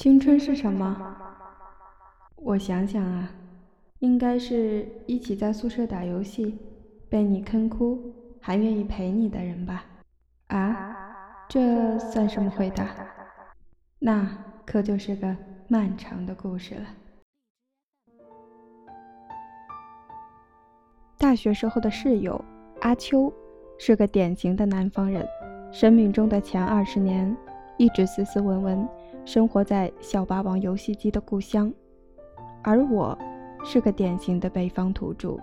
青春是什么？我想想啊，应该是一起在宿舍打游戏，被你坑哭还愿意陪你的人吧？啊，这算什么回答？那可就是个漫长的故事了。大学时候的室友阿秋，是个典型的南方人，生命中的前二十年一直斯斯文文。生活在小霸王游戏机的故乡，而我是个典型的北方土著。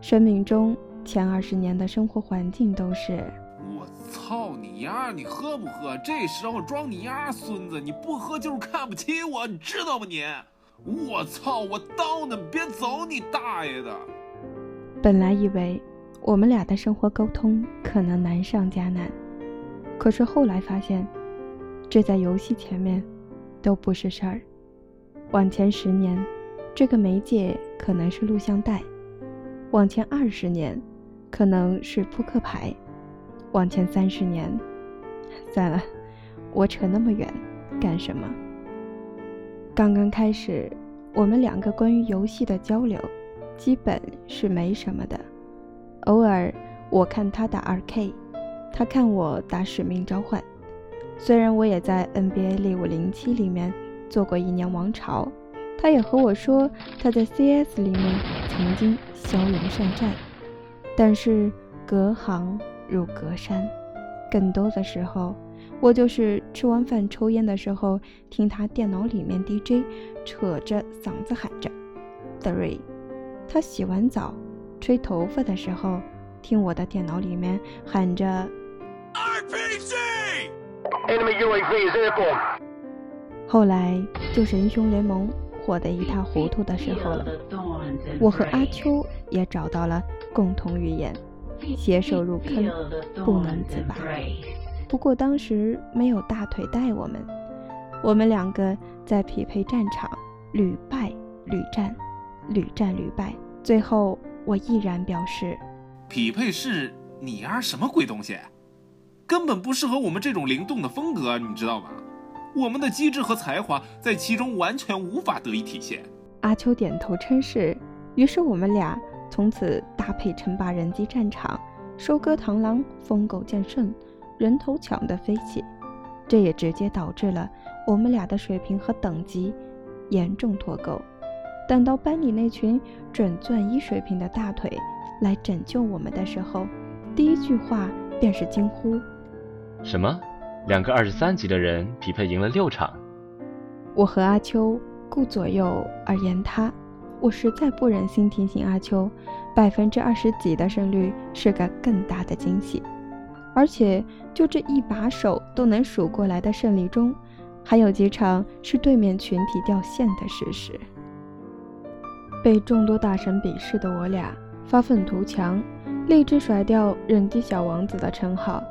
生命中前二十年的生活环境都是……我操你丫！你喝不喝？这时候装你丫孙子！你不喝就是看不起我，你知道吗你？我操！我刀呢！别走你大爷的！本来以为我们俩的生活沟通可能难上加难，可是后来发现。这在游戏前面都不是事儿。往前十年，这个媒介可能是录像带；往前二十年，可能是扑克牌；往前三十年，算了，我扯那么远干什么？刚刚开始，我们两个关于游戏的交流，基本是没什么的。偶尔我看他打二 K，他看我打使命召唤。虽然我也在 NBA 猎物零七里面做过一年王朝，他也和我说他在 CS 里面曾经骁勇善战，但是隔行如隔山，更多的时候，我就是吃完饭抽烟的时候听他电脑里面 DJ 扯着嗓子喊着 three，他洗完澡吹头发的时候听我的电脑里面喊着 RPG。后来就是英雄联盟火得一塌糊涂的时候了，我和阿秋也找到了共同语言，携手入坑，不能自拔。不过当时没有大腿带我们，我们两个在匹配战场屡败屡战，屡战屡败，最后我毅然表示，匹配是你丫什么鬼东西？根本不适合我们这种灵动的风格，你知道吗？我们的机智和才华在其中完全无法得以体现。阿秋点头称是，于是我们俩从此搭配称霸人机战场，收割螳螂，疯狗见胜，人头抢的飞起。这也直接导致了我们俩的水平和等级严重脱钩。等到班里那群准钻一水平的大腿来拯救我们的时候，第一句话便是惊呼。什么？两个二十三级的人匹配赢了六场？我和阿秋顾左右而言他，我实在不忍心提醒阿秋，百分之二十几的胜率是个更大的惊喜，而且就这一把手都能数过来的胜利中，还有几场是对面群体掉线的事实。被众多大神鄙视的我俩发愤图强，立志甩掉人机小王子的称号。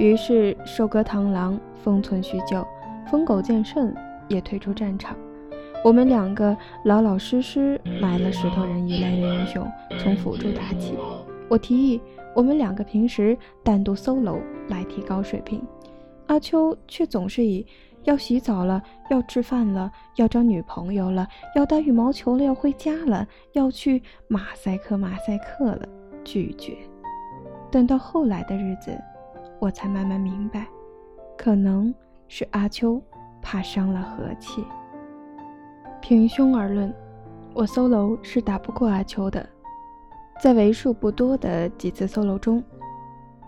于是，收割螳螂，封存许久，疯狗见胜，也退出战场。我们两个老老实实买了石头人一类的英雄，从辅助打起。我提议，我们两个平时单独 solo 来提高水平。阿秋却总是以要洗澡了，要吃饭了，要找女朋友了，要打羽毛球了，要回家了，要去马赛克马赛克了拒绝。等到后来的日子。我才慢慢明白，可能是阿秋怕伤了和气。平胸而论，我 solo 是打不过阿秋的。在为数不多的几次 solo 中，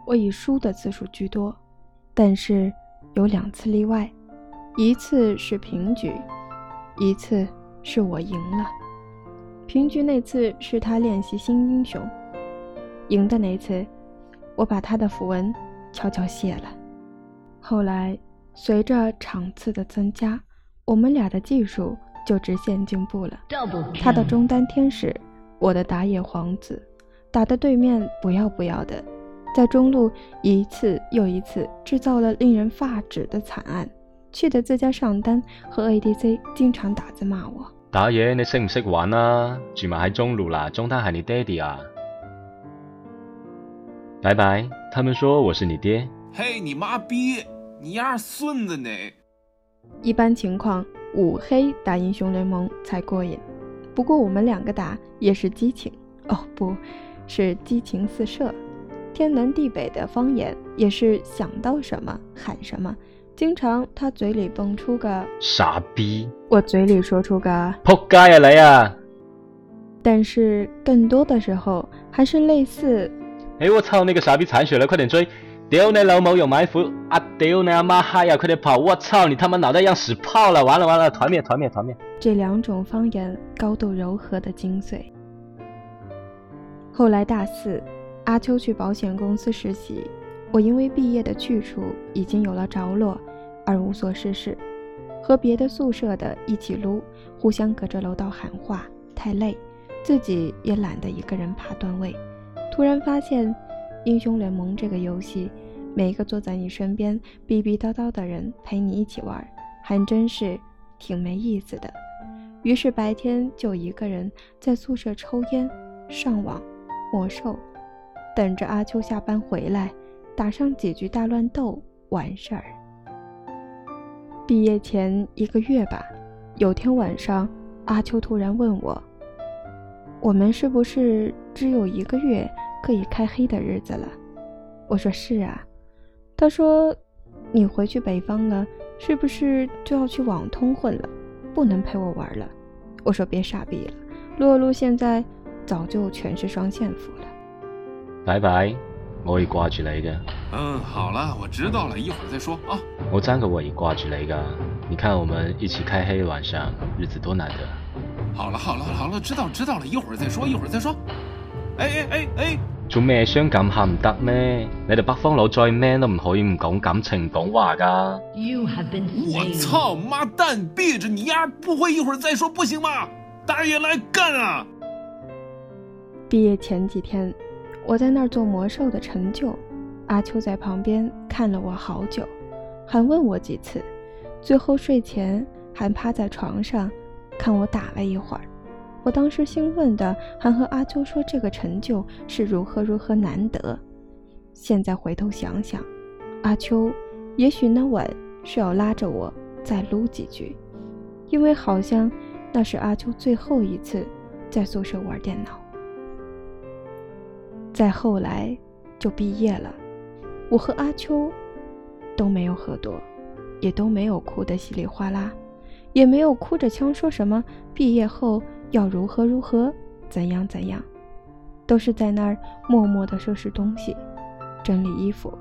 我以输的次数居多，但是有两次例外，一次是平局，一次是我赢了。平局那次是他练习新英雄，赢的那次，我把他的符文。悄悄谢了。后来，随着场次的增加，我们俩的技术就直线进步了。他的中单天使，我的打野皇子，打的对面不要不要的，在中路一次又一次制造了令人发指的惨案，气得自家上单和 ADC 经常打字骂我。打野你识唔识玩啊？住埋喺中路啦，中单系你爹哋啊？拜拜，他们说我是你爹。嘿，你妈逼！你丫孙子呢？一般情况，五黑打英雄联盟才过瘾。不过我们两个打也是激情哦，不是激情四射，天南地北的方言也是想到什么喊什么。经常他嘴里蹦出个傻逼，我嘴里说出个扑街啊你啊！但是更多的时候还是类似，哎我操那个傻逼残血了，快点追！丢你老母有埋伏啊！丢你阿妈嗨呀，快点跑！我操你他妈脑袋让屎泡了！完了完了，团灭团灭团灭！这两种方言高度柔和的精髓。后来大四，阿秋去保险公司实习，我因为毕业的去处已经有了着落，而无所事事，和别的宿舍的一起撸，互相隔着楼道喊话，太累，自己也懒得一个人爬段位。突然发现，英雄联盟这个游戏，每一个坐在你身边逼逼叨叨的人陪你一起玩，还真是挺没意思的。于是白天就一个人在宿舍抽烟、上网。魔兽，等着阿秋下班回来，打上几局大乱斗，完事儿。毕业前一个月吧，有天晚上，阿秋突然问我：“我们是不是只有一个月可以开黑的日子了？”我说：“是啊。”他说：“你回去北方了，是不是就要去网通混了？不能陪我玩了？”我说：“别傻逼了，撸啊撸现在。”早就全是双线服了。拜拜，我会挂住你的。嗯，好了，我知道了，一会儿再说啊。我真的会挂住你噶，你看我们一起开黑晚上，日子多难得。好了好了好了，知道知道了，一会儿再说，一会儿再说。哎哎哎哎，做咩伤感下唔得咩？你哋北方佬再 man 都唔可以唔讲感情讲话噶。我操，妈蛋，闭着你丫，不会一会儿再说不行吗？大爷来干啊！毕业前几天，我在那儿做魔兽的成就，阿秋在旁边看了我好久，还问我几次，最后睡前还趴在床上看我打了一会儿。我当时兴奋的还和阿秋说这个成就是如何如何难得。现在回头想想，阿秋也许那晚是要拉着我再撸几局，因为好像那是阿秋最后一次在宿舍玩电脑。再后来就毕业了，我和阿秋都没有喝多，也都没有哭得稀里哗啦，也没有哭着腔说什么毕业后要如何如何，怎样怎样，都是在那儿默默地收拾东西，整理衣服。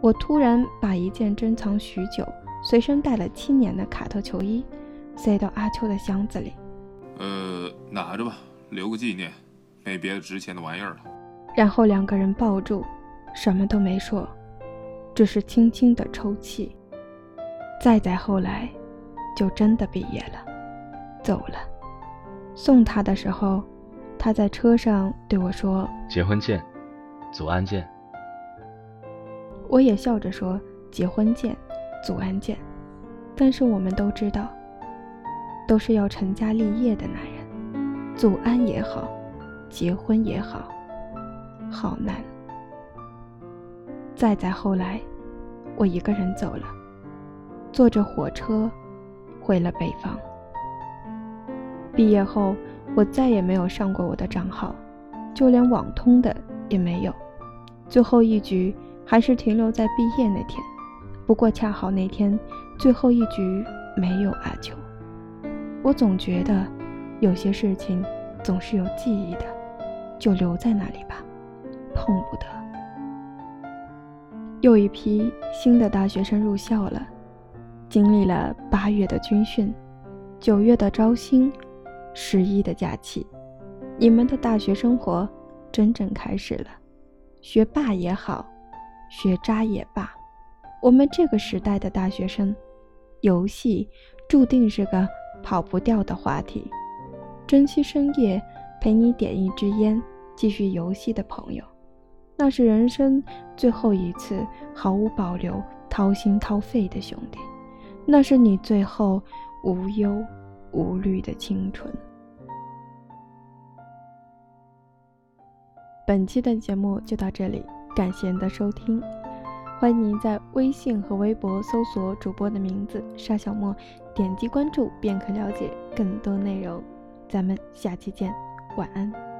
我突然把一件珍藏许久、随身带了七年的卡特球衣塞到阿秋的箱子里，呃，拿着吧，留个纪念，没别的值钱的玩意儿了。然后两个人抱住，什么都没说，只是轻轻的抽泣。再再后来，就真的毕业了，走了。送他的时候，他在车上对我说：“结婚见，祖安见。”我也笑着说：“结婚见，祖安见。”但是我们都知道，都是要成家立业的男人，祖安也好，结婚也好。好难。再再后来，我一个人走了，坐着火车回了北方。毕业后，我再也没有上过我的账号，就连网通的也没有。最后一局还是停留在毕业那天，不过恰好那天最后一局没有阿秋。我总觉得有些事情总是有记忆的，就留在那里吧。碰不得。又一批新的大学生入校了，经历了八月的军训，九月的招新，十一的假期，你们的大学生活真正开始了。学霸也好，学渣也罢，我们这个时代的大学生，游戏注定是个跑不掉的话题。珍惜深夜陪你点一支烟，继续游戏的朋友。那是人生最后一次毫无保留、掏心掏肺的兄弟，那是你最后无忧无虑的青春。本期的节目就到这里，感谢您的收听，欢迎您在微信和微博搜索主播的名字沙小莫，点击关注便可了解更多内容。咱们下期见，晚安。